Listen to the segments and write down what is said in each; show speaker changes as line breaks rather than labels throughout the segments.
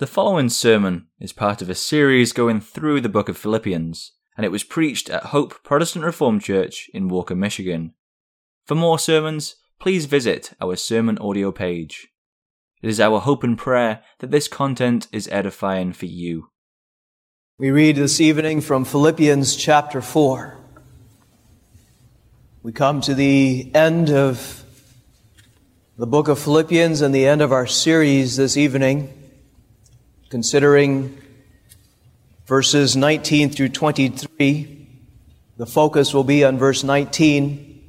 The following sermon is part of a series going through the book of Philippians, and it was preached at Hope Protestant Reformed Church in Walker, Michigan. For more sermons, please visit our sermon audio page. It is our hope and prayer that this content is edifying for you.
We read this evening from Philippians chapter 4. We come to the end of the book of Philippians and the end of our series this evening considering verses 19 through 23. The focus will be on verse 19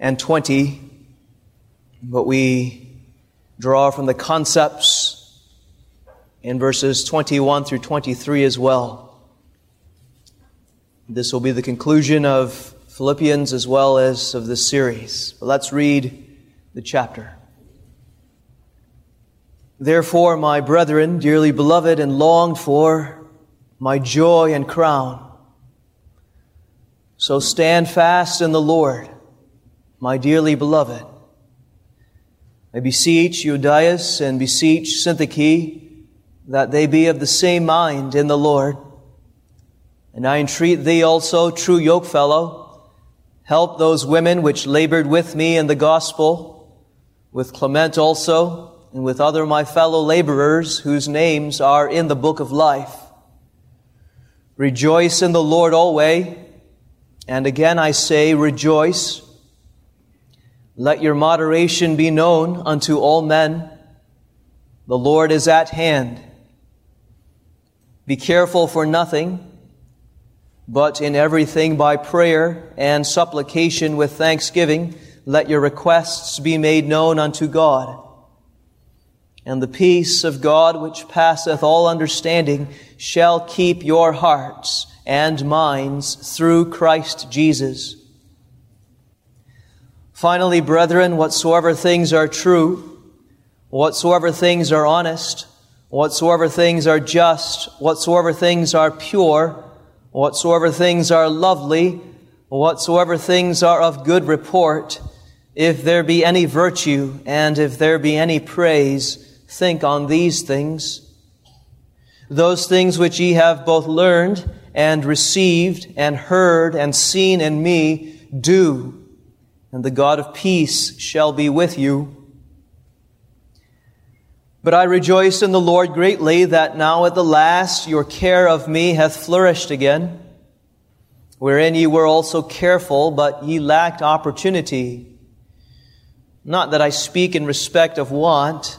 and 20, but we draw from the concepts in verses 21 through 23 as well. This will be the conclusion of Philippians as well as of this series. But let's read the chapter. Therefore, my brethren, dearly beloved and longed for, my joy and crown. So stand fast in the Lord, my dearly beloved. I beseech Euodias and beseech Syntyche that they be of the same mind in the Lord. And I entreat thee also, true yokefellow, help those women which labored with me in the gospel, with Clement also, and with other my fellow laborers whose names are in the book of life. Rejoice in the Lord always, and again I say, rejoice. Let your moderation be known unto all men. The Lord is at hand. Be careful for nothing, but in everything by prayer and supplication with thanksgiving, let your requests be made known unto God and the peace of God, which passeth all understanding, shall keep your hearts and minds through Christ Jesus. Finally, brethren, whatsoever things are true, whatsoever things are honest, whatsoever things are just, whatsoever things are pure, whatsoever things are lovely, whatsoever things are of good report, if there be any virtue and if there be any praise, think on these things. Those things which ye have both learned and received and heard and seen in me, do, and the God of peace shall be with you. But I rejoice in the Lord greatly that now at the last your care of me hath flourished again, wherein ye were also careful, but ye lacked opportunity. Not that I speak in respect of want,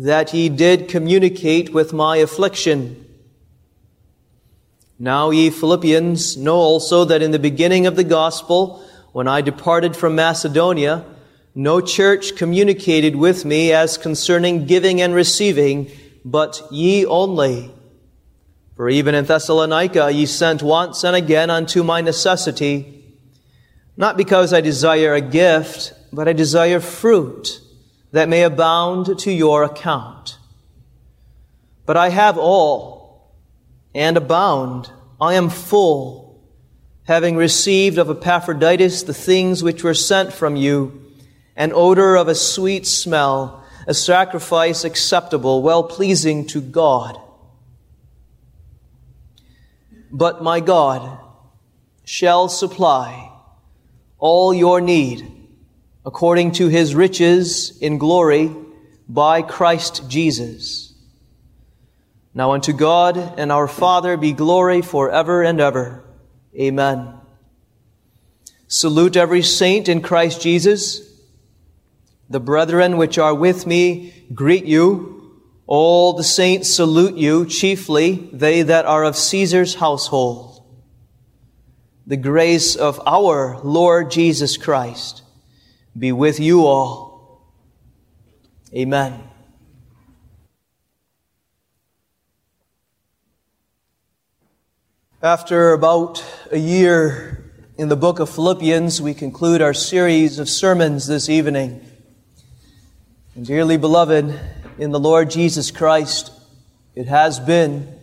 that ye did communicate with my affliction. Now, ye Philippians, know also that in the beginning of the gospel, when I departed from Macedonia, no church communicated with me as concerning giving and receiving, but ye only. For even in Thessalonica ye sent once and again unto my necessity, not because I desire a gift, but I desire fruit that may abound to your account. But I have all and abound. I am full, having received of Epaphroditus the things which were sent from you, an odor of a sweet smell, a sacrifice acceptable, well pleasing to God. But my God shall supply all your need according to his riches in glory by Christ Jesus. Now unto God and our Father be glory forever and ever. Amen. Salute every saint in Christ Jesus. The brethren which are with me greet you. All the saints salute you, chiefly they that are of Caesar's household. The grace of our Lord Jesus Christ be with you all. Amen. After about a year in the book of Philippians, we conclude our series of sermons this evening. And dearly beloved, in the Lord Jesus Christ, it has been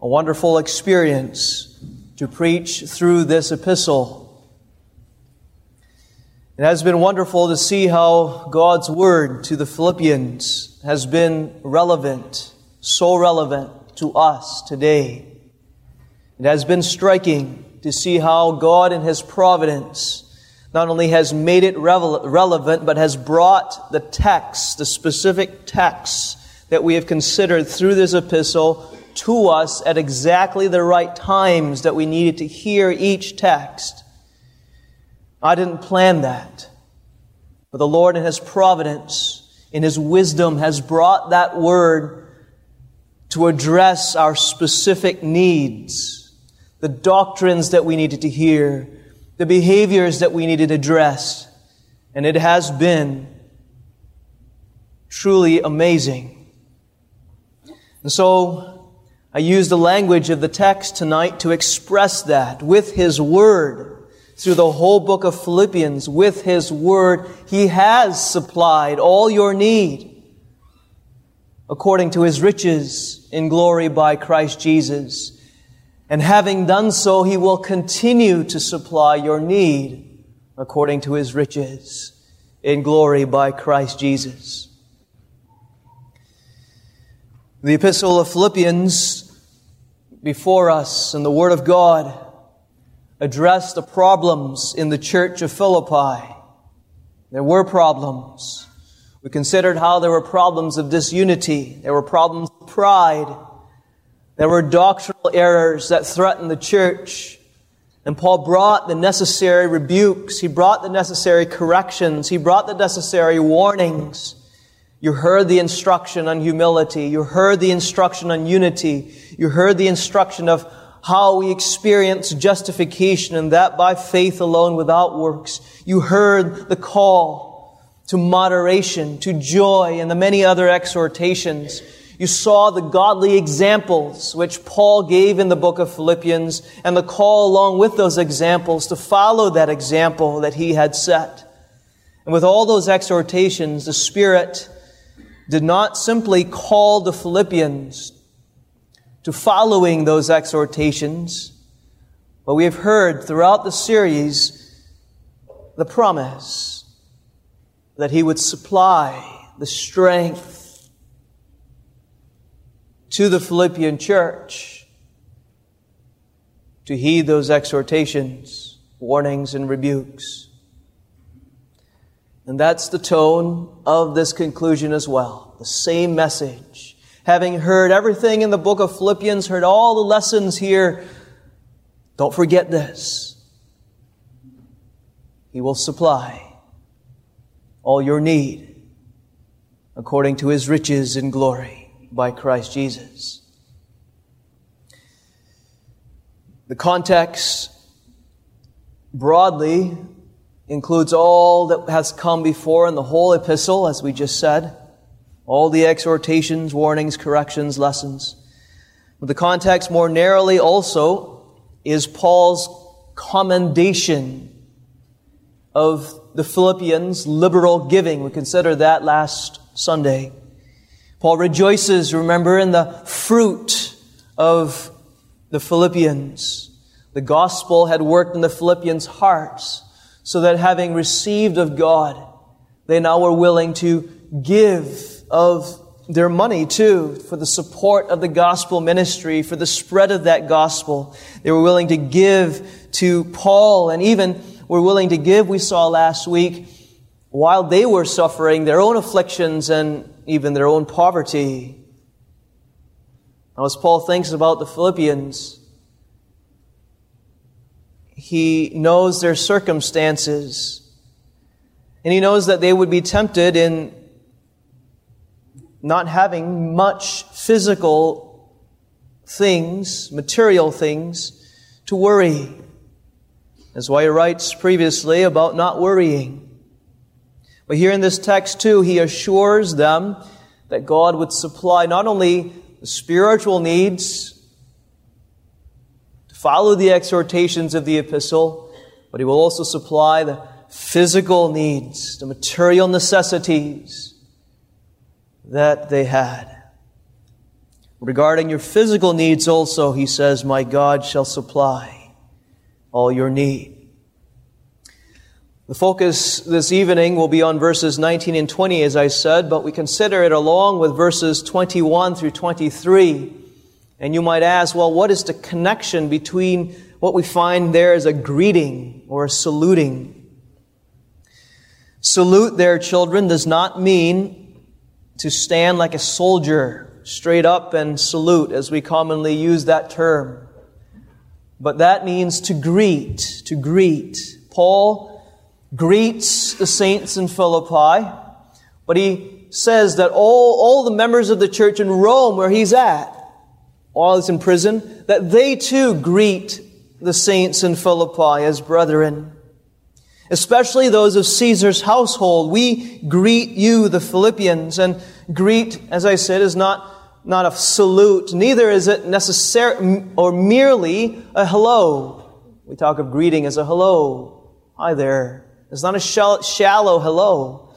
a wonderful experience to preach through this epistle. It has been wonderful to see how God's word to the Philippians has been relevant, so relevant to us today. It has been striking to see how God in His providence not only has made it relevant, but has brought the text, the specific text that we have considered through this epistle to us at exactly the right times that we needed to hear each text. I didn't plan that. But the Lord in His providence, in His wisdom, has brought that word to address our specific needs the doctrines that we needed to hear, the behaviors that we needed addressed. And it has been truly amazing. And so I use the language of the text tonight to express that with His Word. Through the whole book of Philippians, with His Word, He has supplied all your need according to His riches in glory by Christ Jesus. And having done so, he will continue to supply your need according to his riches in glory by Christ Jesus. The epistle of Philippians before us and the Word of God address the problems in the church of Philippi. There were problems. We considered how there were problems of disunity. There were problems of pride. There were doctrinal errors that threatened the church. And Paul brought the necessary rebukes. He brought the necessary corrections. He brought the necessary warnings. You heard the instruction on humility. You heard the instruction on unity. You heard the instruction of how we experience justification and that by faith alone without works. You heard the call to moderation, to joy, and the many other exhortations. You saw the godly examples which Paul gave in the book of Philippians and the call along with those examples to follow that example that he had set. And with all those exhortations, the Spirit did not simply call the Philippians to following those exhortations, but we have heard throughout the series the promise that he would supply the strength to the Philippian church to heed those exhortations, warnings, and rebukes. And that's the tone of this conclusion as well. The same message. Having heard everything in the book of Philippians, heard all the lessons here, don't forget this. He will supply all your need according to his riches in glory by Christ Jesus. The context broadly includes all that has come before in the whole epistle, as we just said, all the exhortations, warnings, corrections, lessons. But the context more narrowly also is Paul's commendation of the Philippians' liberal giving. We considered that last Sunday. Paul rejoices, remember, in the fruit of the Philippians. The gospel had worked in the Philippians' hearts so that having received of God, they now were willing to give of their money too for the support of the gospel ministry, for the spread of that gospel. They were willing to give to Paul and even were willing to give, we saw last week, while they were suffering their own afflictions and even their own poverty. Now, as Paul thinks about the Philippians, he knows their circumstances, and he knows that they would be tempted in not having much physical things, material things, to worry. That's why he writes previously about not worrying. But here in this text too, he assures them that God would supply not only the spiritual needs, to follow the exhortations of the epistle, but he will also supply the physical needs, the material necessities that they had. Regarding your physical needs also, he says, My God shall supply all your need. The focus this evening will be on verses 19 and 20, as I said, but we consider it along with verses 21 through 23. And you might ask, well, what is the connection between what we find there as a greeting or a saluting? Salute their children does not mean to stand like a soldier straight up and salute, as we commonly use that term. But that means to greet, to greet. Paul greets the saints in Philippi, but he says that all, all the members of the church in Rome, where he's at, while he's in prison, that they too greet the saints in Philippi as brethren. Especially those of Caesar's household. We greet you, the Philippians, and greet, as I said, is not not a salute, neither is it necessary or merely a hello. We talk of greeting as a hello. Hi there. It's not a shallow hello,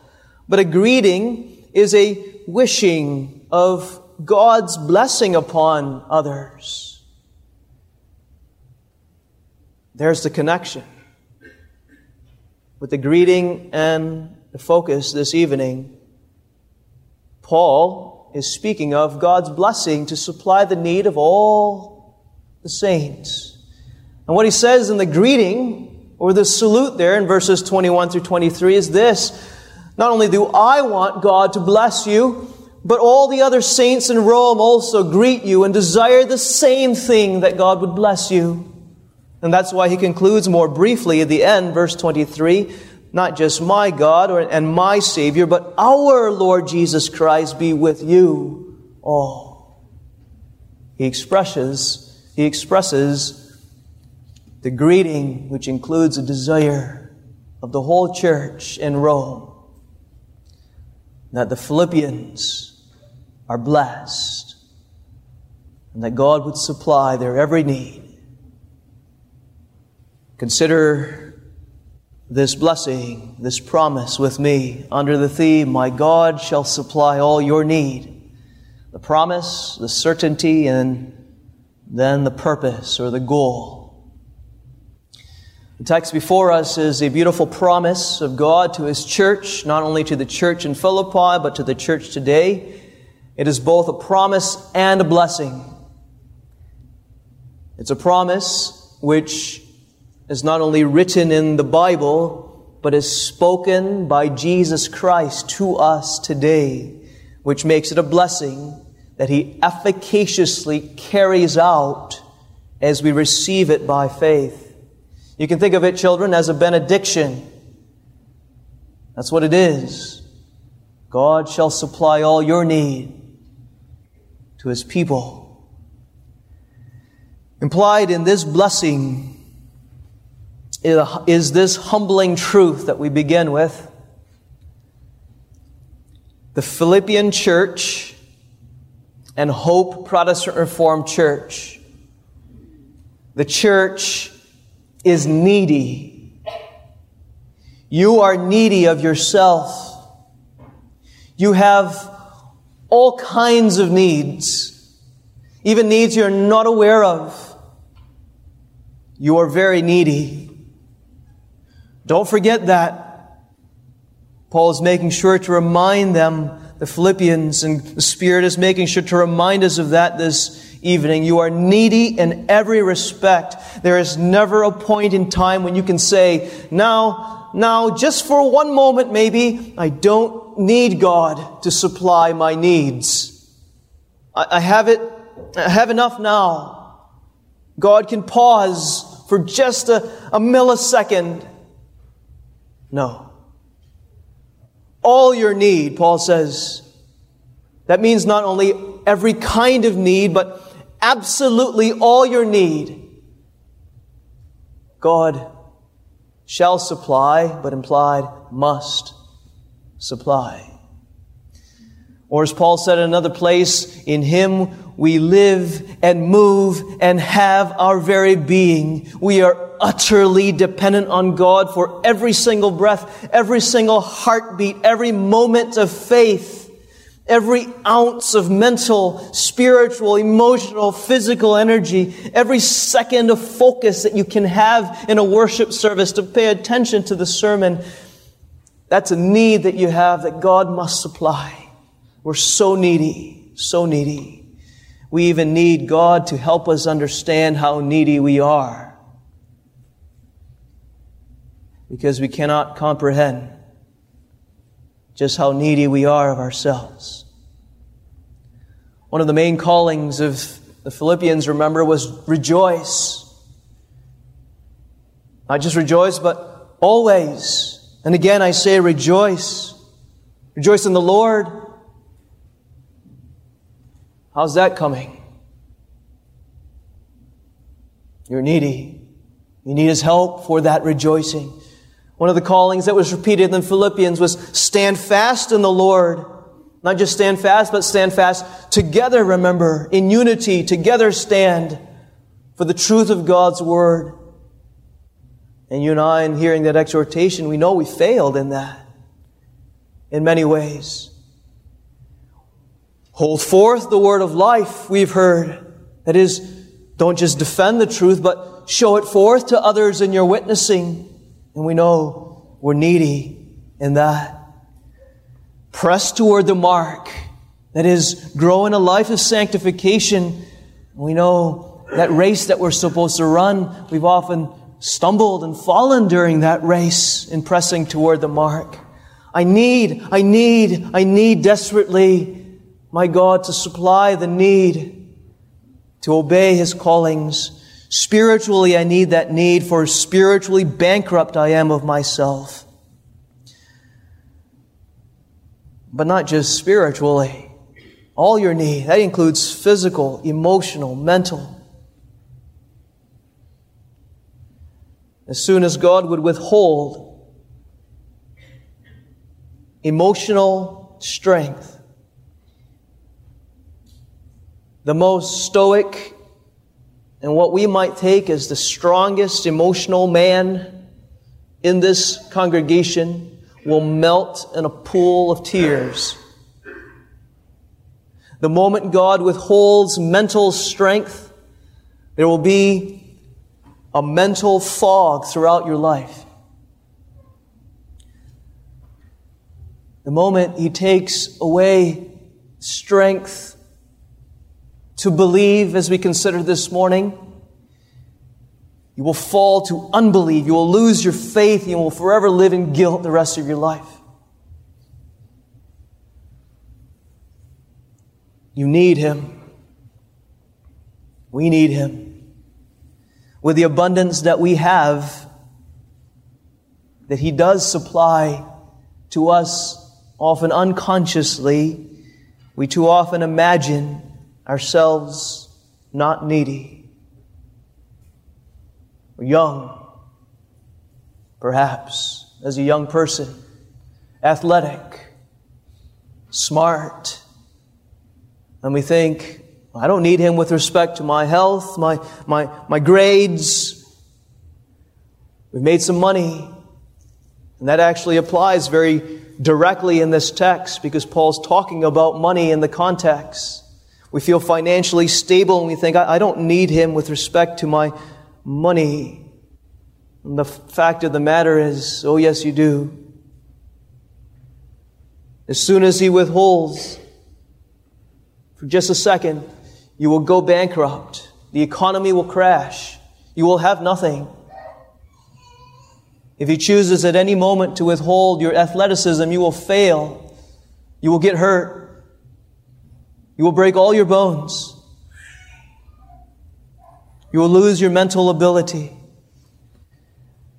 but a greeting is a wishing of God's blessing upon others. There's the connection with the greeting and the focus this evening. Paul is speaking of God's blessing to supply the need of all the saints. And what he says in the greeting or the salute there in verses 21 through 23 is this Not only do I want God to bless you, but all the other saints in Rome also greet you and desire the same thing that God would bless you. And that's why he concludes more briefly at the end, verse 23 not just my God or, and my Savior, but our Lord Jesus Christ be with you all. He expresses, he expresses the greeting which includes a desire of the whole church in Rome that the Philippians are blessed and that God would supply their every need. Consider this blessing, this promise with me under the theme, My God shall supply all your need. The promise, the certainty, and then the purpose or the goal. The text before us is a beautiful promise of God to His church, not only to the church in Philippi, but to the church today. It is both a promise and a blessing. It's a promise which is not only written in the Bible, but is spoken by Jesus Christ to us today, which makes it a blessing that He efficaciously carries out as we receive it by faith. You can think of it, children, as a benediction. That's what it is. God shall supply all your need to His people. Implied in this blessing is this humbling truth that we begin with. The Philippian church and Hope Protestant Reformed Church. The church is needy. You are needy of yourself. You have all kinds of needs, even needs you're not aware of. You are very needy. Don't forget that. Paul is making sure to remind them, the Philippians, and the Spirit is making sure to remind us of that this evening. You are needy in every respect. There is never a point in time when you can say, now, now, just for one moment maybe, I don't need God to supply my needs. I, I have it, I have enough now. God can pause for just a, a millisecond no. All your need, Paul says. That means not only every kind of need, but absolutely all your need. God shall supply, but implied must supply. Or as Paul said in another place, in him we live and move and have our very being. We are utterly dependent on God for every single breath, every single heartbeat, every moment of faith. Every ounce of mental, spiritual, emotional, physical energy, every second of focus that you can have in a worship service to pay attention to the sermon, that's a need that you have that God must supply. We're so needy, so needy. We even need God to help us understand how needy we are. Because we cannot comprehend just how needy we are of ourselves. One of the main callings of the Philippians, remember, was rejoice. Not just rejoice, but always. And again, I say rejoice. Rejoice in the Lord. How's that coming? You're needy. You need His help for that rejoicing. One of the callings that was repeated in Philippians was stand fast in the Lord. Not just stand fast, but stand fast together, remember, in unity, together stand for the truth of God's Word. And you and I, in hearing that exhortation, we know we failed in that in many ways. Hold forth the word of life we've heard. That is, don't just defend the truth, but show it forth to others in your witnessing. And we know we're needy in that. Press toward the mark. That is, grow in a life of sanctification. We know that race that we're supposed to run, we've often stumbled and fallen during that race in pressing toward the mark. I need, I need, I need desperately, my God, to supply the need to obey His callings Spiritually, I need that need, for spiritually bankrupt I am of myself. But not just spiritually. All your need. That includes physical, emotional, mental. As soon as God would withhold emotional strength, the most stoic and what we might take as the strongest emotional man in this congregation will melt in a pool of tears. The moment God withholds mental strength, there will be a mental fog throughout your life. The moment He takes away strength to believe as we consider this morning, you will fall to unbelief. You will lose your faith. You will forever live in guilt the rest of your life. You need Him. We need Him. With the abundance that we have, that He does supply to us often unconsciously, we too often imagine ourselves not needy. Or young, perhaps, as a young person, athletic, smart, and we think, I don't need him with respect to my health, my, my, my grades. We've made some money. And that actually applies very directly in this text because Paul's talking about money in the context. We feel financially stable and we think, I, don't need him with respect to my money. And the fact of the matter is, oh, yes, you do. As soon as he withholds, for just a second, you will go bankrupt. The economy will crash. You will have nothing. If he chooses at any moment to withhold your athleticism, you will fail. You will get hurt. You will break all your bones. You will lose your mental ability.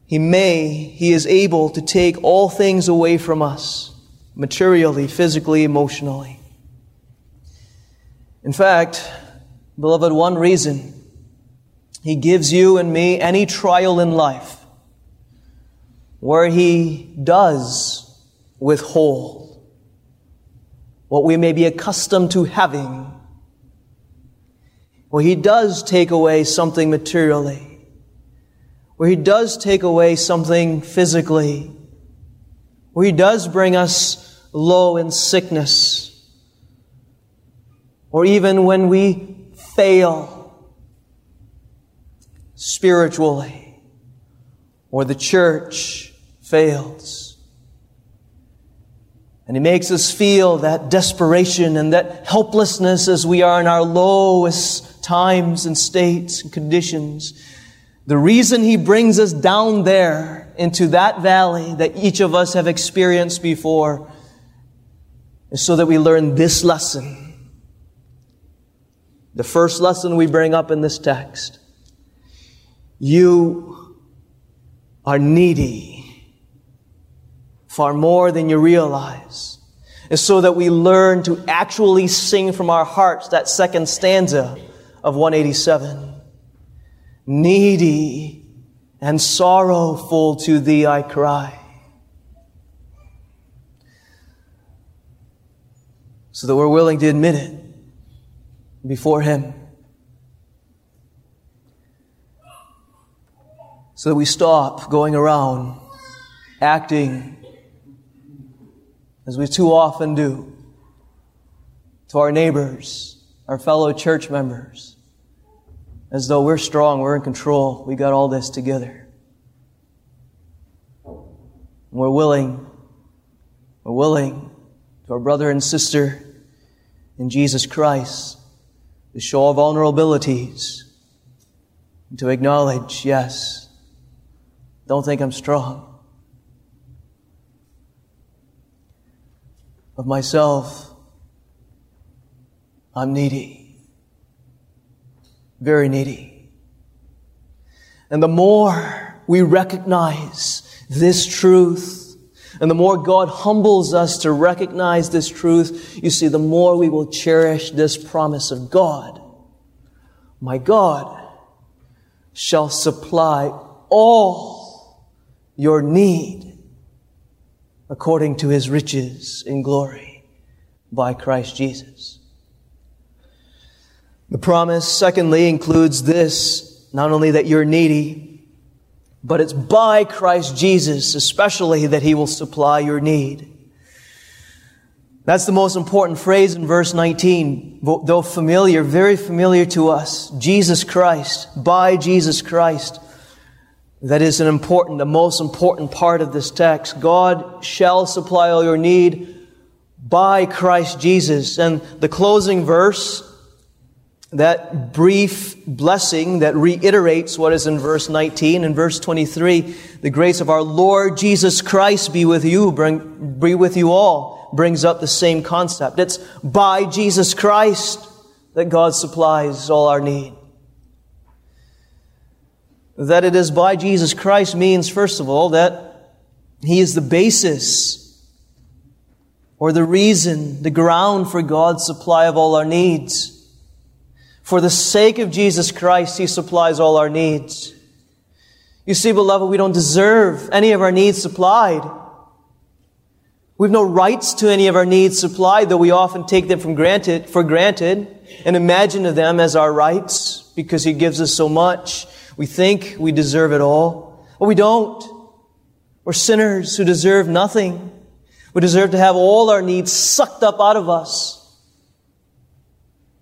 He may, He is able to take all things away from us, materially, physically, emotionally. In fact, beloved, one reason He gives you and me any trial in life where He does withhold what we may be accustomed to having. Where He does take away something materially, where He does take away something physically, where He does bring us low in sickness, or even when we fail spiritually, or the church fails. And He makes us feel that desperation and that helplessness as we are in our lowest times and states and conditions. The reason He brings us down there into that valley that each of us have experienced before is so that we learn this lesson. The first lesson we bring up in this text. You are needy far more than you realize. And so that we learn to actually sing from our hearts that second stanza of 187. Needy and sorrowful to thee I cry. So that we're willing to admit it before Him. So that we stop going around acting as we too often do to our neighbors, our fellow church members, as though we're strong, we're in control, we got all this together. We're willing, we're willing to our brother and sister in Jesus Christ to show our vulnerabilities and to acknowledge, yes, don't think I'm strong. Of myself, I'm needy. Very needy. And the more we recognize this truth, and the more God humbles us to recognize this truth, you see, the more we will cherish this promise of God. My God shall supply all your need according to his riches in glory by Christ Jesus. The promise, secondly, includes this, not only that you're needy, but it's by Christ Jesus, especially that he will supply your need. That's the most important phrase in verse 19, though familiar, very familiar to us. Jesus Christ, by Jesus Christ. That is an important, the most important part of this text. God shall supply all your need by Christ Jesus. And the closing verse, that brief blessing that reiterates what is in verse 19 and verse 23, the grace of our Lord Jesus Christ be with you, bring, be with you all, brings up the same concept. It's by Jesus Christ that God supplies all our need. That it is by Jesus Christ means, first of all, that He is the basis or the reason, the ground for God's supply of all our needs. For the sake of Jesus Christ, He supplies all our needs. You see, beloved, we don't deserve any of our needs supplied. We've no rights to any of our needs supplied, though we often take them from granted, for granted and imagine them as our rights because He gives us so much. We think we deserve it all, but we don't. We're sinners who deserve nothing. We deserve to have all our needs sucked up out of us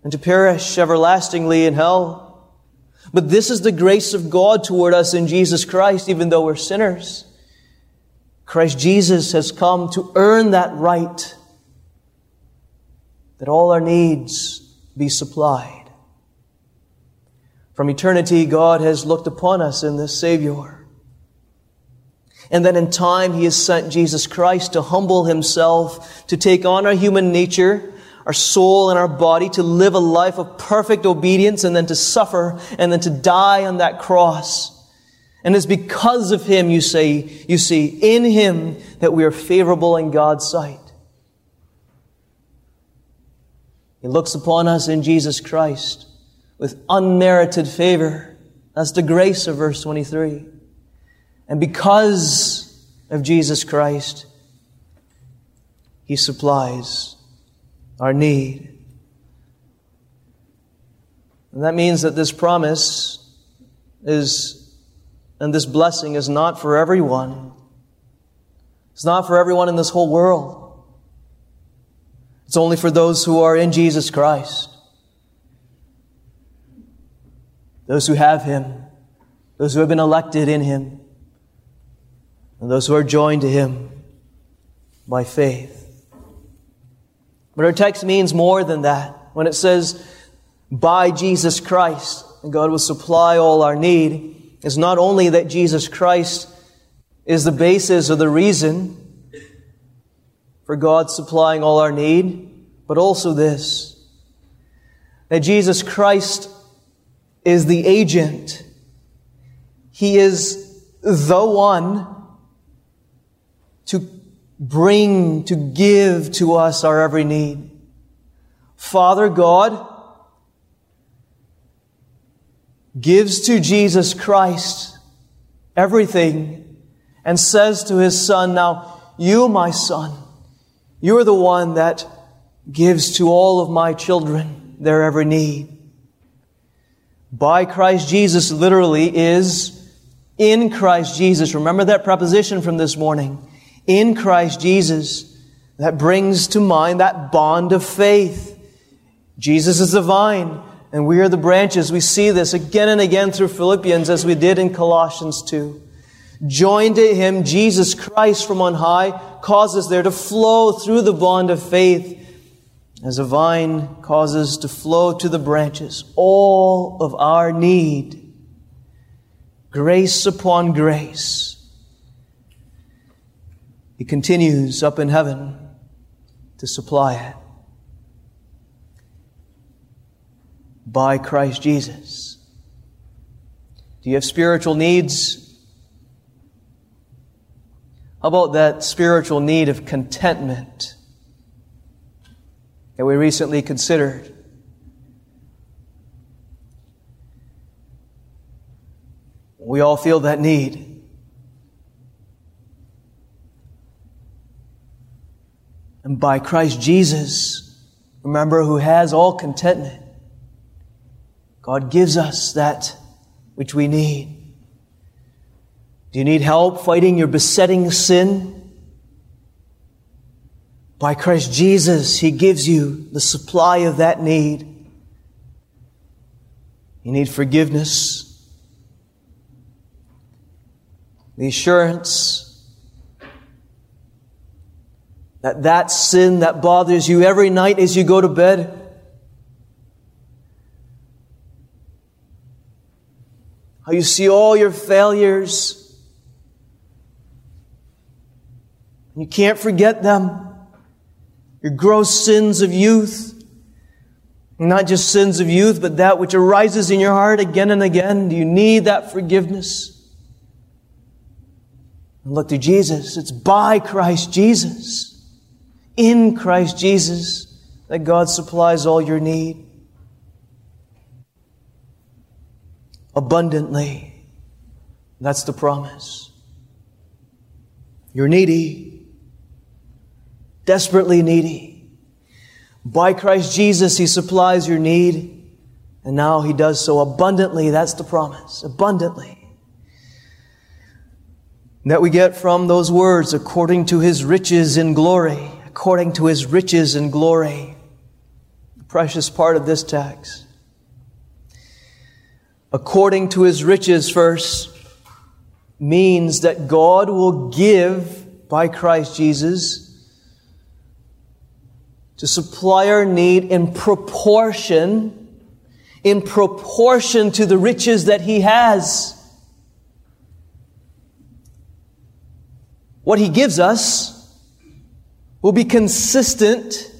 and to perish everlastingly in hell. But this is the grace of God toward us in Jesus Christ, even though we're sinners. Christ Jesus has come to earn that right, that all our needs be supplied. From eternity, God has looked upon us in this Savior. And then in time, He has sent Jesus Christ to humble Himself, to take on our human nature, our soul and our body, to live a life of perfect obedience, and then to suffer, and then to die on that cross. And it's because of Him, you say, you see, in Him that we are favorable in God's sight. He looks upon us in Jesus Christ with unmerited favor. That's the grace of verse 23. And because of Jesus Christ, He supplies our need. And that means that this promise is, and this blessing is not for everyone. It's not for everyone in this whole world. It's only for those who are in Jesus Christ. Those who have Him. Those who have been elected in Him. And those who are joined to Him by faith. But our text means more than that. When it says, by Jesus Christ, and God will supply all our need, it's not only that Jesus Christ is the basis or the reason for God supplying all our need, but also this that Jesus Christ is the agent. He is the one to bring, to give to us our every need. Father God gives to Jesus Christ everything and says to his son, Now, you, my son, you are the one that gives to all of my children their every need. By Christ Jesus literally is in Christ Jesus. Remember that preposition from this morning. In Christ Jesus. That brings to mind that bond of faith. Jesus is the vine and we are the branches. We see this again and again through Philippians as we did in Colossians 2. Joined to Him, Jesus Christ from on high causes there to flow through the bond of faith as a vine causes to flow to the branches all of our need. Grace upon grace. He continues up in heaven to supply it. By Christ Jesus. Do you have spiritual needs? How about that spiritual need of contentment that we recently considered? We all feel that need. And by Christ Jesus, remember, who has all contentment, God gives us that which we need. Do you need help fighting your besetting sin? By Christ Jesus, He gives you the supply of that need. You need forgiveness, the assurance that that sin that bothers you every night as you go to bed, how you see all your failures, You can't forget them. Your gross sins of youth. Not just sins of youth, but that which arises in your heart again and again. Do you need that forgiveness? And look to Jesus. It's by Christ Jesus. In Christ Jesus that God supplies all your need. Abundantly. That's the promise. You're needy desperately needy. By Christ Jesus, He supplies your need, and now He does so abundantly. That's the promise. Abundantly. That we get from those words, according to His riches in glory. According to His riches in glory. The precious part of this text. According to His riches, first, means that God will give by Christ Jesus to supply our need in proportion, in proportion to the riches that He has. What He gives us will be consistent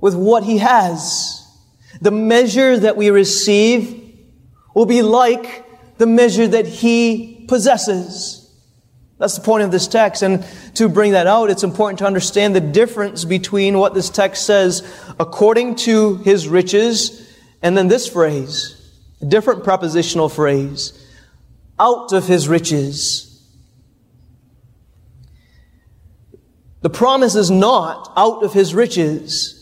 with what He has. The measure that we receive will be like the measure that He possesses. That's the point of this text. And to bring that out, it's important to understand the difference between what this text says, according to his riches, and then this phrase, a different prepositional phrase, out of his riches. The promise is not out of his riches.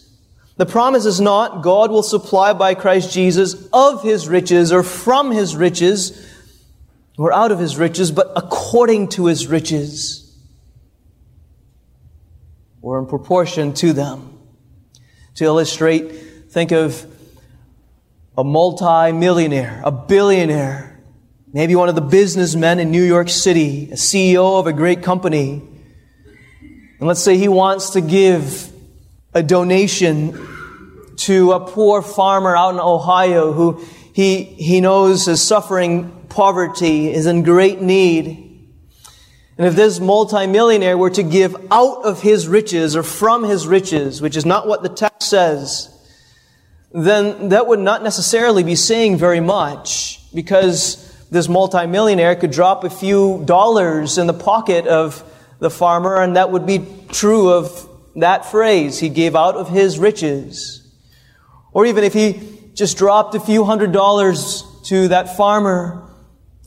The promise is not God will supply by Christ Jesus of his riches or from his riches or out of his riches, but according to his riches or in proportion to them. To illustrate, think of a multi-millionaire, a billionaire, maybe one of the businessmen in New York City, a CEO of a great company. And let's say he wants to give a donation to a poor farmer out in Ohio who he, he knows is suffering poverty, is in great need. And if this multimillionaire were to give out of his riches or from his riches, which is not what the text says, then that would not necessarily be saying very much because this multimillionaire could drop a few dollars in the pocket of the farmer and that would be true of that phrase. He gave out of his riches. Or even if he just dropped a few hundred dollars to that farmer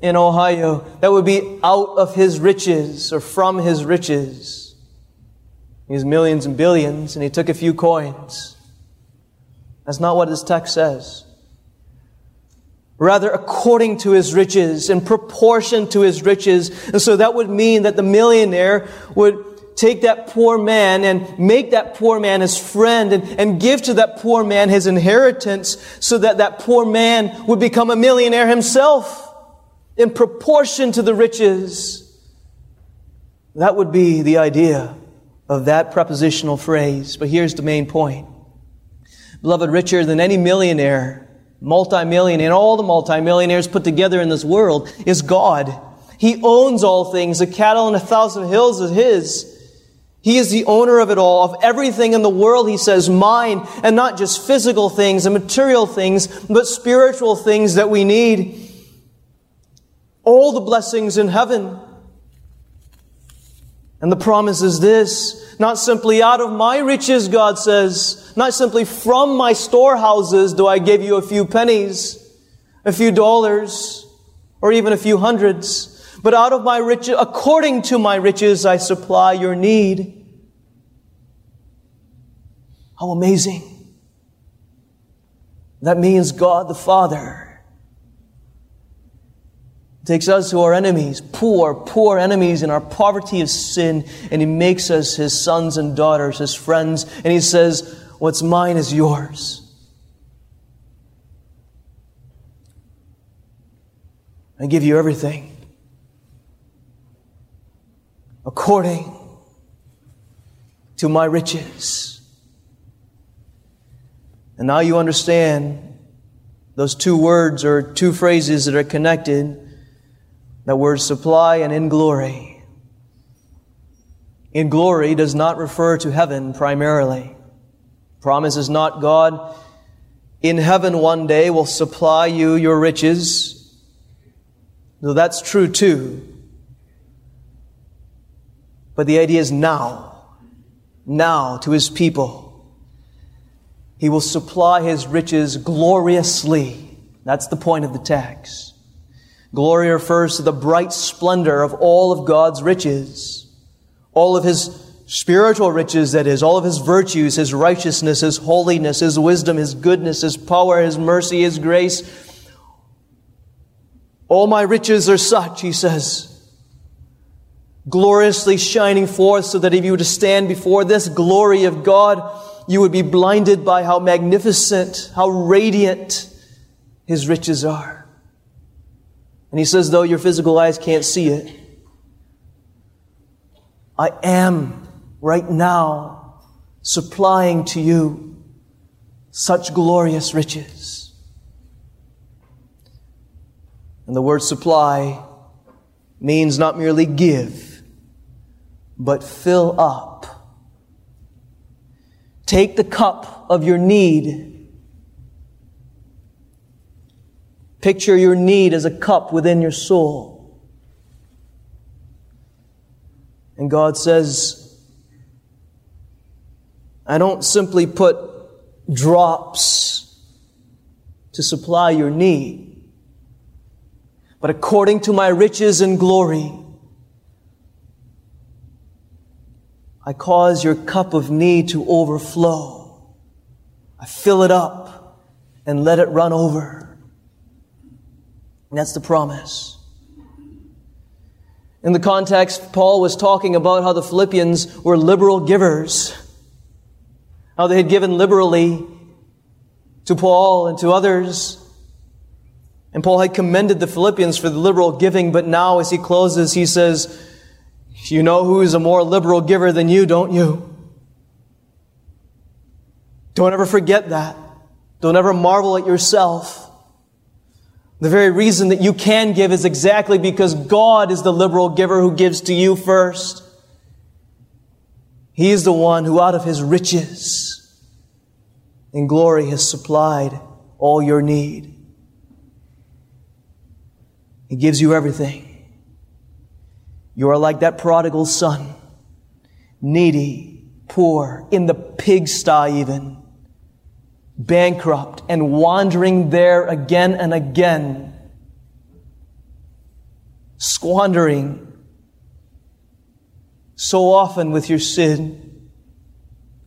in Ohio, that would be out of his riches or from his riches. He has millions and billions and he took a few coins. That's not what this text says. Rather, according to his riches, in proportion to his riches. And so that would mean that the millionaire would take that poor man and make that poor man his friend and, and give to that poor man his inheritance so that that poor man would become a millionaire himself in proportion to the riches. That would be the idea of that prepositional phrase. But here's the main point. Beloved, richer than any millionaire, multimillionaire, and all the multimillionaires put together in this world is God. He owns all things. The cattle on a thousand hills is His. He is the owner of it all, of everything in the world, he says, mine, and not just physical things and material things, but spiritual things that we need. All the blessings in heaven. And the promise is this, not simply out of my riches, God says, not simply from my storehouses do I give you a few pennies, a few dollars, or even a few hundreds. But out of my riches, according to my riches, I supply your need. How amazing. That means God the Father takes us who are enemies, poor, poor enemies in our poverty of sin, and He makes us His sons and daughters, His friends, and He says, What's mine is yours. I give you everything according to my riches. And now you understand those two words or two phrases that are connected. That word supply and in glory. In glory does not refer to heaven primarily. Promise is not God in heaven one day will supply you your riches. Though that's true too. But the idea is now, now to his people. He will supply his riches gloriously. That's the point of the text. Glory refers to the bright splendor of all of God's riches. All of his spiritual riches, that is, all of his virtues, his righteousness, his holiness, his wisdom, his goodness, his power, his mercy, his grace. All my riches are such, he says, gloriously shining forth so that if you were to stand before this glory of God, you would be blinded by how magnificent, how radiant His riches are. And He says, though your physical eyes can't see it, I am right now supplying to you such glorious riches. And the word supply means not merely give, but fill up. Take the cup of your need. Picture your need as a cup within your soul. And God says, I don't simply put drops to supply your need, but according to my riches and glory, I cause your cup of need to overflow. I fill it up and let it run over. And that's the promise. In the context, Paul was talking about how the Philippians were liberal givers, how they had given liberally to Paul and to others. And Paul had commended the Philippians for the liberal giving, but now as he closes, he says, You know who is a more liberal giver than you, don't you? Don't ever forget that. Don't ever marvel at yourself. The very reason that you can give is exactly because God is the liberal giver who gives to you first. He is the one who, out of his riches and glory, has supplied all your need. He gives you everything. You are like that prodigal son, needy, poor, in the pigsty even bankrupt and wandering there again and again, squandering so often with your sin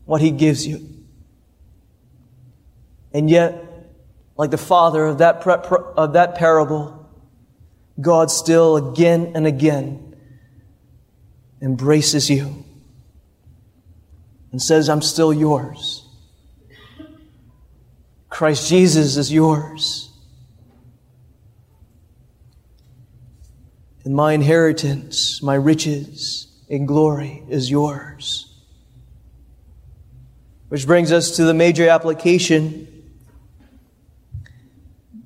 what He gives you. And yet, like the father of that, of that parable, God still again and again embraces you and says, I'm still yours. Christ Jesus is yours. And my inheritance, my riches in glory is yours. Which brings us to the major application.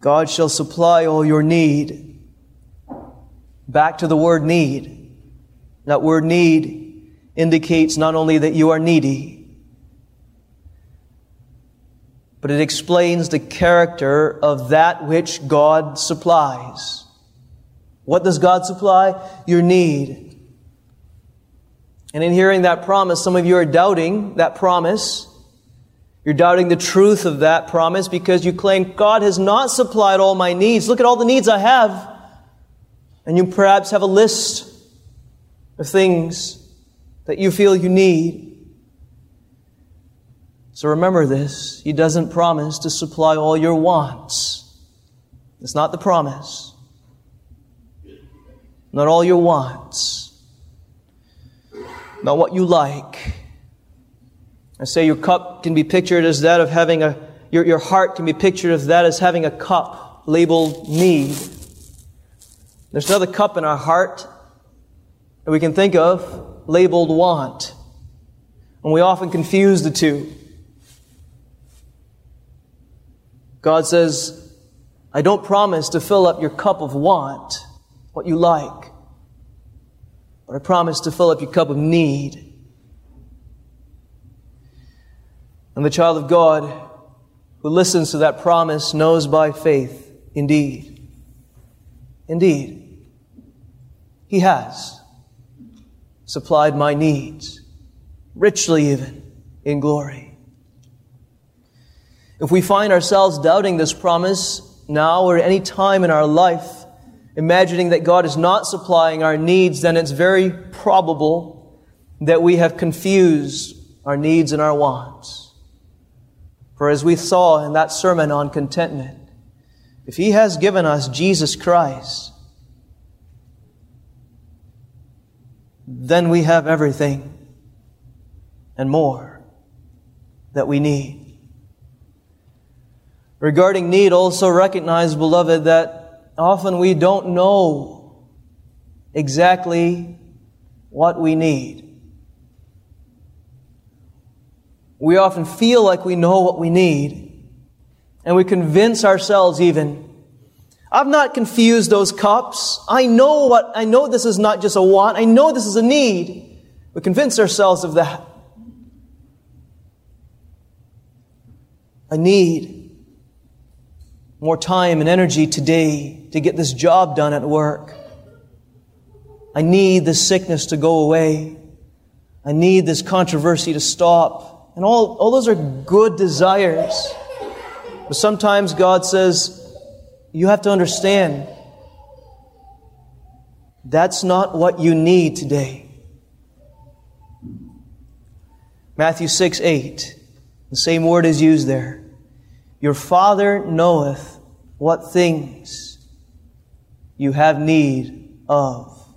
God shall supply all your need. Back to the word need. That word need indicates not only that you are needy, but it explains the character of that which God supplies. What does God supply? Your need. And in hearing that promise, some of you are doubting that promise. You're doubting the truth of that promise because you claim God has not supplied all my needs. Look at all the needs I have. And you perhaps have a list of things that you feel you need. So remember this. He doesn't promise to supply all your wants. It's not the promise. Not all your wants. Not what you like. I say your cup can be pictured as that of having a, your, your heart can be pictured as that as having a cup labeled need. There's another cup in our heart that we can think of labeled want. And we often confuse the two. God says, I don't promise to fill up your cup of want, what you like, but I promise to fill up your cup of need. And the child of God who listens to that promise knows by faith, indeed, indeed, He has supplied my needs, richly even, in glory. If we find ourselves doubting this promise now or any time in our life, imagining that God is not supplying our needs, then it's very probable that we have confused our needs and our wants. For as we saw in that sermon on contentment, if He has given us Jesus Christ, then we have everything and more that we need. Regarding need, also recognize, beloved, that often we don't know exactly what we need. We often feel like we know what we need, and we convince ourselves even, I've not confused those cups. I know what, I know this is not just a want. I know this is a need. We convince ourselves of that. A need more time and energy today to get this job done at work. I need this sickness to go away. I need this controversy to stop. And all, all those are good desires. But sometimes God says, you have to understand that's not what you need today. Matthew 6 8. The same word is used there. Your Father knoweth what things you have need of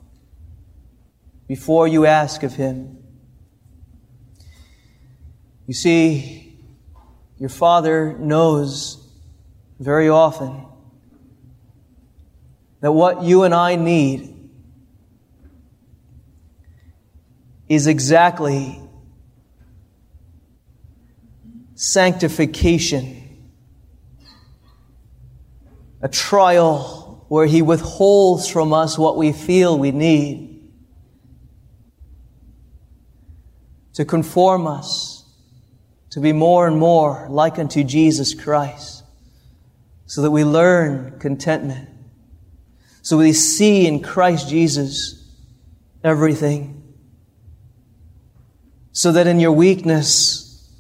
before you ask of Him. You see, your Father knows very often that what you and I need is exactly sanctification, a trial where He withholds from us what we feel we need to conform us to be more and more like unto Jesus Christ so that we learn contentment, so we see in Christ Jesus everything, so that in your weakness,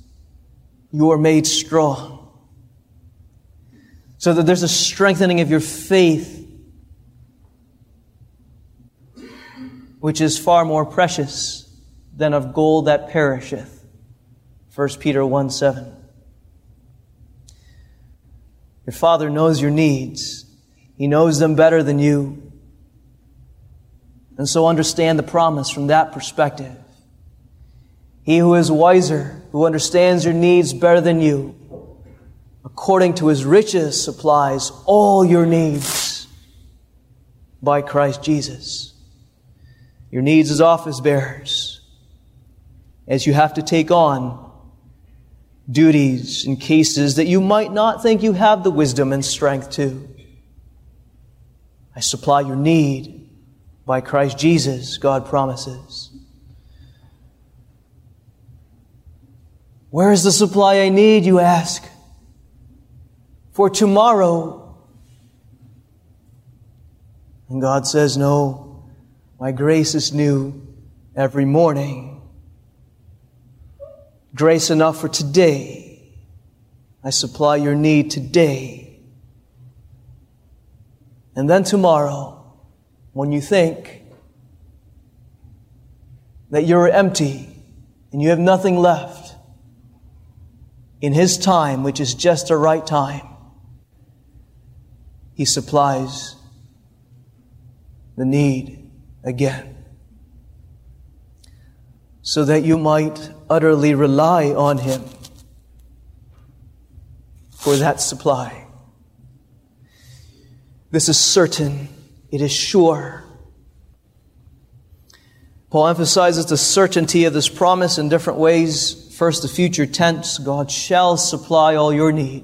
you are made strong. So that there's a strengthening of your faith, which is far more precious than of gold that perisheth. 1 Peter 1 7. Your Father knows your needs. He knows them better than you. And so understand the promise from that perspective. He who is wiser, who understands your needs better than you, according to his riches supplies all your needs by Christ Jesus. Your needs as office bearers, as you have to take on duties and cases that you might not think you have the wisdom and strength to. I supply your need by Christ Jesus, God promises. Where is the supply I need, you ask? For tomorrow. And God says, No, my grace is new every morning. Grace enough for today. I supply your need today. And then tomorrow, when you think that you're empty and you have nothing left, in His time, which is just the right time, He supplies the need again. So that you might utterly rely on Him for that supply. This is certain, it is sure. Paul emphasizes the certainty of this promise in different ways First, the future tense, God shall supply all your need.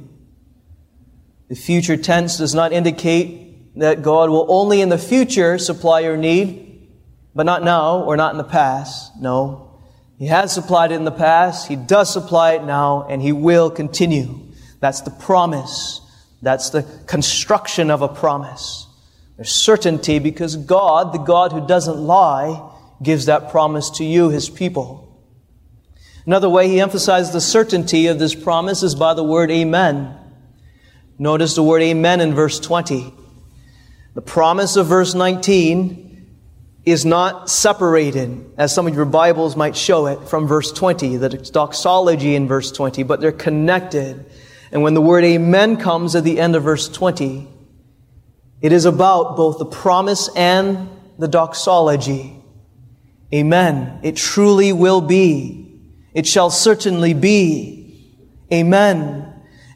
The future tense does not indicate that God will only in the future supply your need, but not now or not in the past. No. He has supplied it in the past, He does supply it now, and He will continue. That's the promise. That's the construction of a promise. There's certainty because God, the God who doesn't lie, gives that promise to you, His people. Another way he emphasizes the certainty of this promise is by the word amen. Notice the word amen in verse 20. The promise of verse 19 is not separated, as some of your Bibles might show it, from verse 20, the doxology in verse 20, but they're connected. And when the word amen comes at the end of verse 20, it is about both the promise and the doxology. Amen. It truly will be. It shall certainly be. Amen.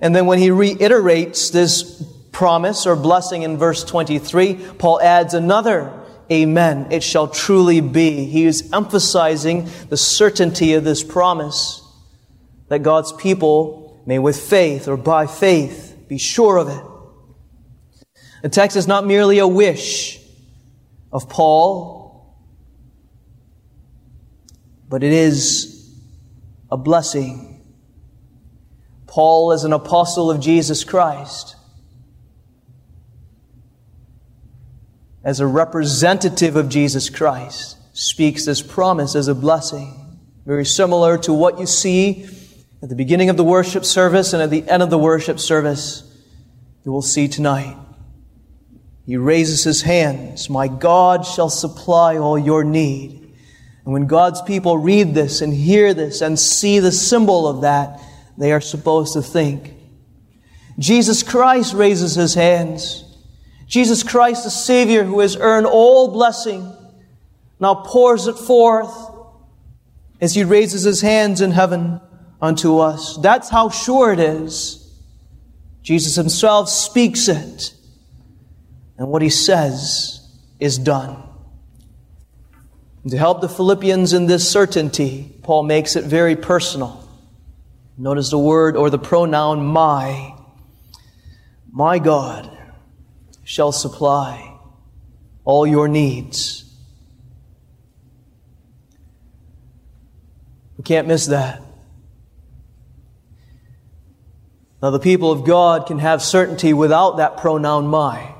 And then when he reiterates this promise or blessing in verse 23, Paul adds another Amen. It shall truly be. He is emphasizing the certainty of this promise that God's people may with faith or by faith be sure of it. The text is not merely a wish of Paul, but it is a blessing. Paul, as an apostle of Jesus Christ, as a representative of Jesus Christ, speaks this promise as a blessing. Very similar to what you see at the beginning of the worship service and at the end of the worship service, you will see tonight. He raises his hands. My God shall supply all your need and when God's people read this and hear this and see the symbol of that, they are supposed to think. Jesus Christ raises his hands. Jesus Christ, the Savior who has earned all blessing, now pours it forth as he raises his hands in heaven unto us. That's how sure it is. Jesus himself speaks it, and what he says is done. And to help the Philippians in this certainty, Paul makes it very personal. Notice the word or the pronoun my. My God shall supply all your needs. We can't miss that. Now, the people of God can have certainty without that pronoun my.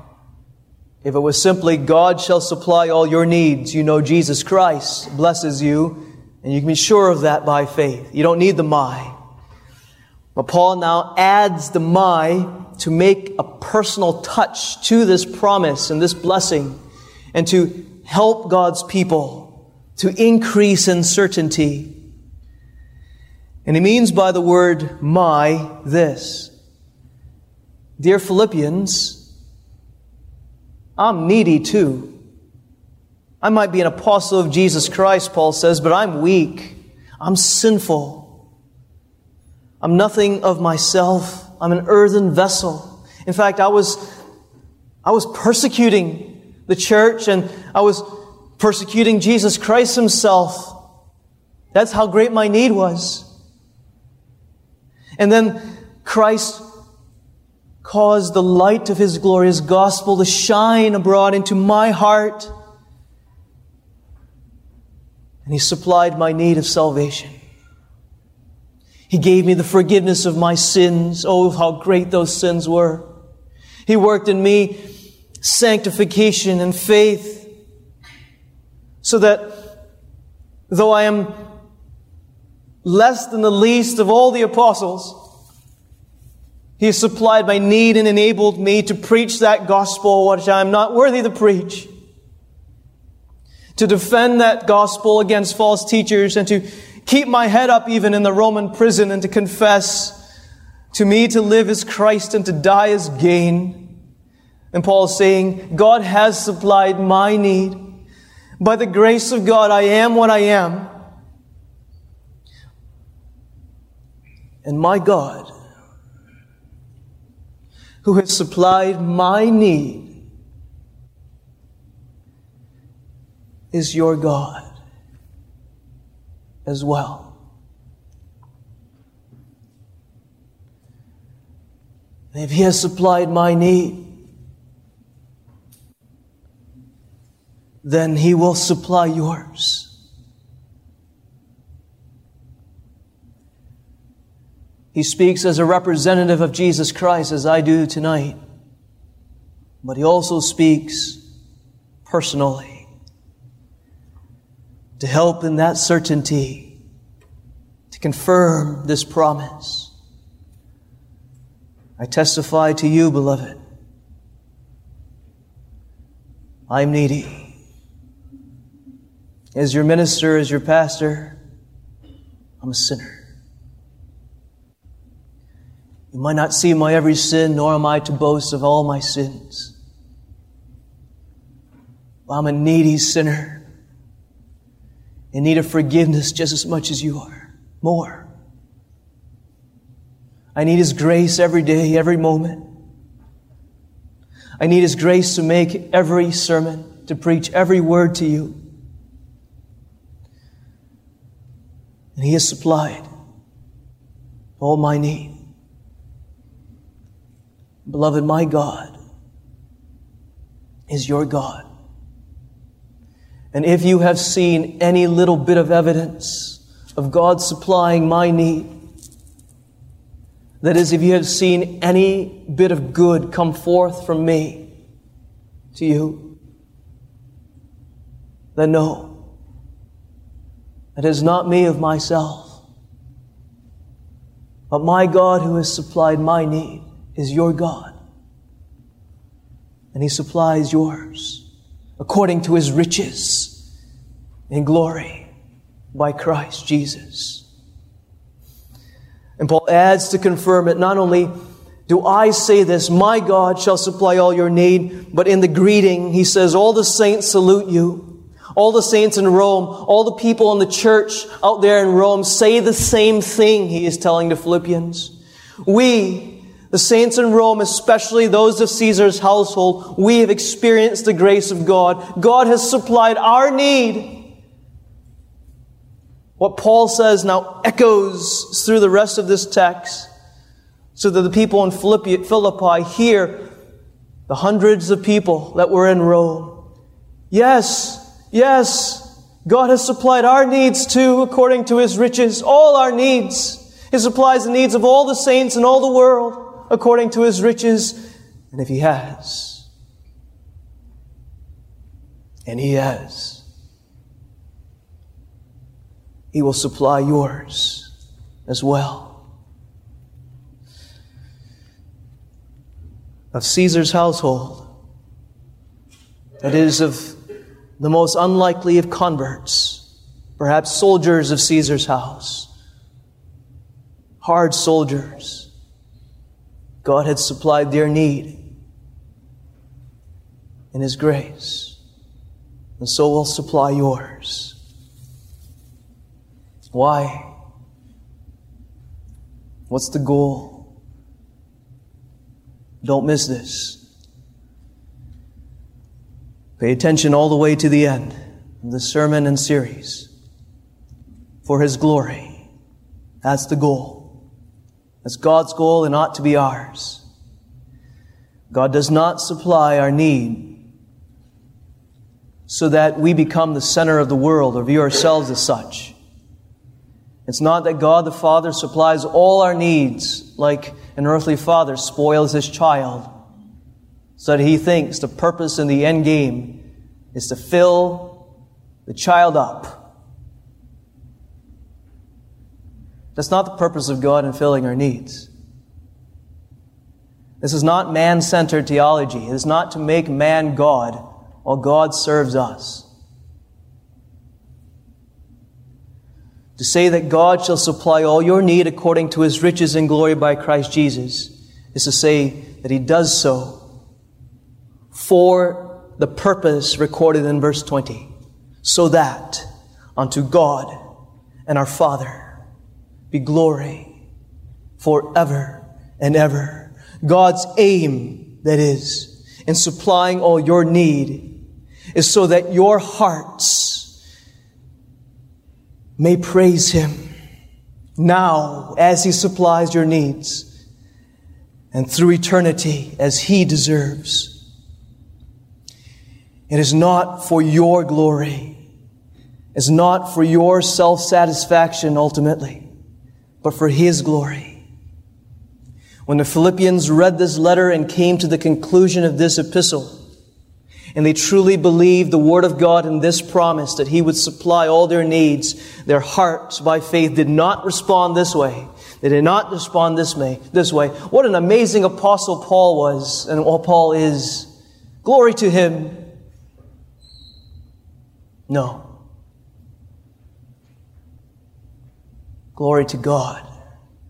If it was simply, God shall supply all your needs, you know Jesus Christ blesses you, and you can be sure of that by faith. You don't need the my. But Paul now adds the my to make a personal touch to this promise and this blessing, and to help God's people to increase in certainty. And he means by the word my this. Dear Philippians, I'm needy too. I might be an apostle of Jesus Christ, Paul says, but I'm weak. I'm sinful. I'm nothing of myself. I'm an earthen vessel. In fact, I was, I was persecuting the church and I was persecuting Jesus Christ himself. That's how great my need was. And then Christ caused the light of His glorious gospel to shine abroad into my heart. And He supplied my need of salvation. He gave me the forgiveness of my sins. Oh, how great those sins were. He worked in me sanctification and faith so that though I am less than the least of all the apostles, he supplied my need and enabled me to preach that gospel which I am not worthy to preach. To defend that gospel against false teachers and to keep my head up even in the Roman prison and to confess to me to live is Christ and to die is gain. And Paul is saying, God has supplied my need. By the grace of God, I am what I am. And my God who has supplied my need is your God as well. And if He has supplied my need, then He will supply yours. He speaks as a representative of Jesus Christ, as I do tonight. But he also speaks personally to help in that certainty, to confirm this promise. I testify to you, beloved. I'm needy. As your minister, as your pastor, I'm a sinner. You might not see my every sin, nor am I to boast of all my sins. I'm a needy sinner in need of forgiveness just as much as you are. More. I need His grace every day, every moment. I need His grace to make every sermon, to preach every word to you. And He has supplied all my need. Beloved, my God is your God. And if you have seen any little bit of evidence of God supplying my need, that is, if you have seen any bit of good come forth from me to you, then know it is not me of myself, but my God who has supplied my need is your God. And He supplies yours according to His riches in glory by Christ Jesus. And Paul adds to confirm it, not only do I say this, my God shall supply all your need, but in the greeting, he says, all the saints salute you. All the saints in Rome, all the people in the church out there in Rome say the same thing, he is telling the Philippians. We, the saints in Rome, especially those of Caesar's household, we have experienced the grace of God. God has supplied our need. What Paul says now echoes through the rest of this text so that the people in Philippi hear the hundreds of people that were in Rome. Yes, yes, God has supplied our needs too, according to His riches, all our needs. He supplies the needs of all the saints in all the world according to his riches. And if he has, and he has, he will supply yours as well. Of Caesar's household, that is, of the most unlikely of converts, perhaps soldiers of Caesar's house hard soldiers. God had supplied their need in His grace, and so will supply yours. Why? What's the goal? Don't miss this. Pay attention all the way to the end of the sermon and series. For His glory. That's the goal. That's God's goal and ought to be ours. God does not supply our need so that we become the center of the world or view ourselves as such. It's not that God the Father supplies all our needs like an earthly father spoils his child so that he thinks the purpose in the end game is to fill the child up That's not the purpose of God in filling our needs. This is not man centered theology. It is not to make man God while God serves us. To say that God shall supply all your need according to his riches and glory by Christ Jesus is to say that he does so for the purpose recorded in verse 20, so that unto God and our Father be glory forever and ever. God's aim, that is, in supplying all your need is so that your hearts may praise Him now as He supplies your needs and through eternity as He deserves. It is not for your glory. It's not for your self-satisfaction ultimately but for His glory. When the Philippians read this letter and came to the conclusion of this epistle, and they truly believed the Word of God in this promise that He would supply all their needs, their hearts by faith did not respond this way. They did not respond this way. This way. What an amazing apostle Paul was, and what Paul is. Glory to him. No. Glory to God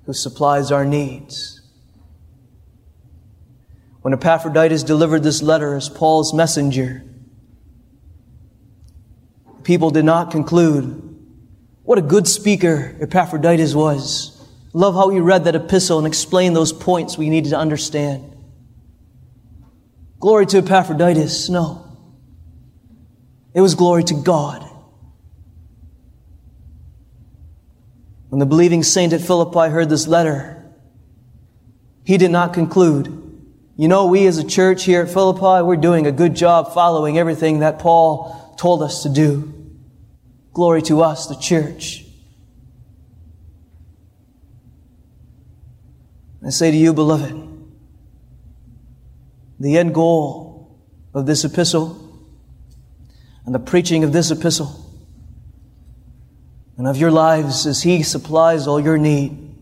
who supplies our needs. When Epaphroditus delivered this letter as Paul's messenger, people did not conclude what a good speaker Epaphroditus was. Love how he read that epistle and explained those points we needed to understand. Glory to Epaphroditus. No. It was glory to God. When the believing saint at Philippi heard this letter, he did not conclude, you know, we as a church here at Philippi, we're doing a good job following everything that Paul told us to do. Glory to us, the church. I say to you, beloved, the end goal of this epistle and the preaching of this epistle and of your lives as He supplies all your need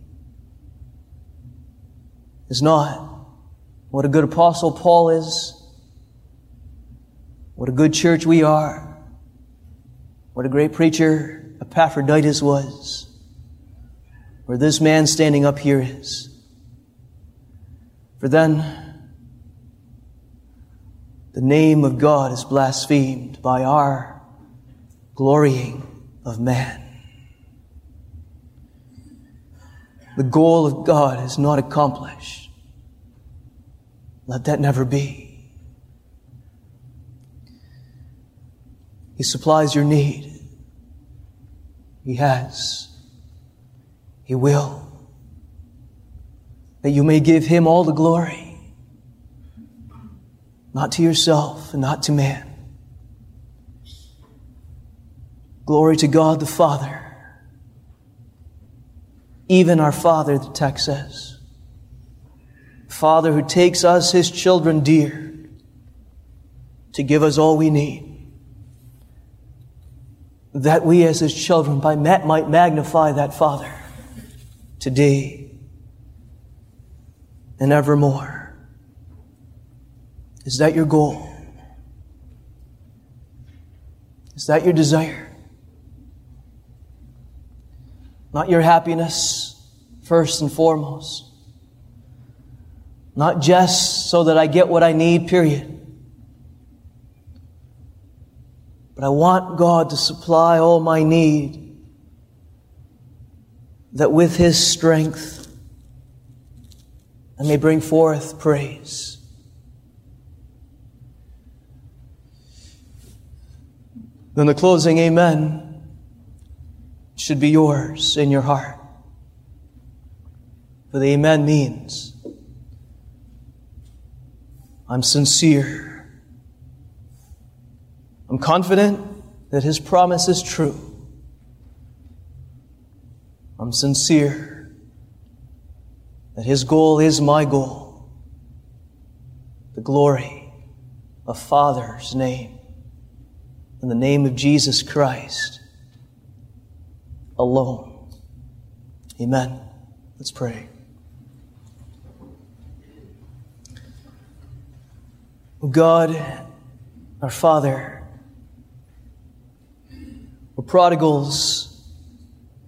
is not what a good apostle Paul is, what a good church we are, what a great preacher Epaphroditus was. where this man standing up here is. For then the name of God is blasphemed by our glorying of man. The goal of God is not accomplished. Let that never be. He supplies your need. He has. He will. That you may give Him all the glory. Not to yourself and not to man. Glory to God the Father. Even our Father, the text says. Father who takes us, His children dear, to give us all we need that we as his children by might magnify that Father today and evermore. Is that your goal? Is that your desire? Not your happiness, first and foremost. Not just so that I get what I need, period. But I want God to supply all my need, that with His strength I may bring forth praise. Then the closing amen should be yours in your heart. For the amen means I'm sincere I'm confident that His promise is true. I'm sincere that His goal is my goal. The glory of Father's name. In the name of Jesus Christ alone. Amen. Let's pray. O God, our Father, we're prodigals,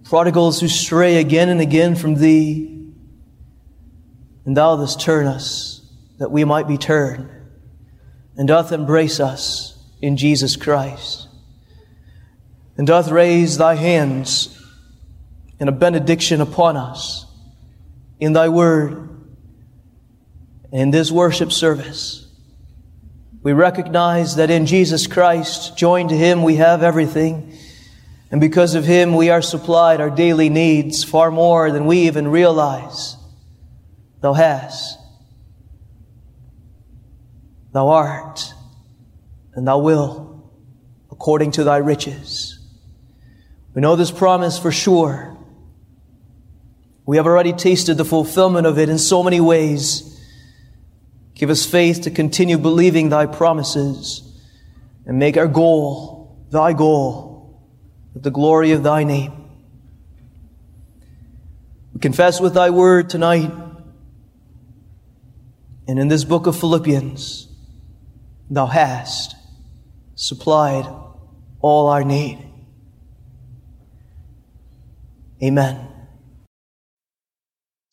prodigals who stray again and again from Thee. And Thou dost turn us that we might be turned, and doth embrace us in Jesus Christ, and doth raise Thy hands in a benediction upon us in Thy Word and in this worship service. We recognize that in Jesus Christ, joined to Him, we have everything and because of Him, we are supplied our daily needs far more than we even realize. Thou hast. Thou art. And Thou will, according to Thy riches. We know this promise for sure. We have already tasted the fulfillment of it in so many ways. Give us faith to continue believing Thy promises and make our goal Thy goal the glory of thy name. We confess with thy word tonight and in this book of Philippians, thou hast supplied all our need. Amen.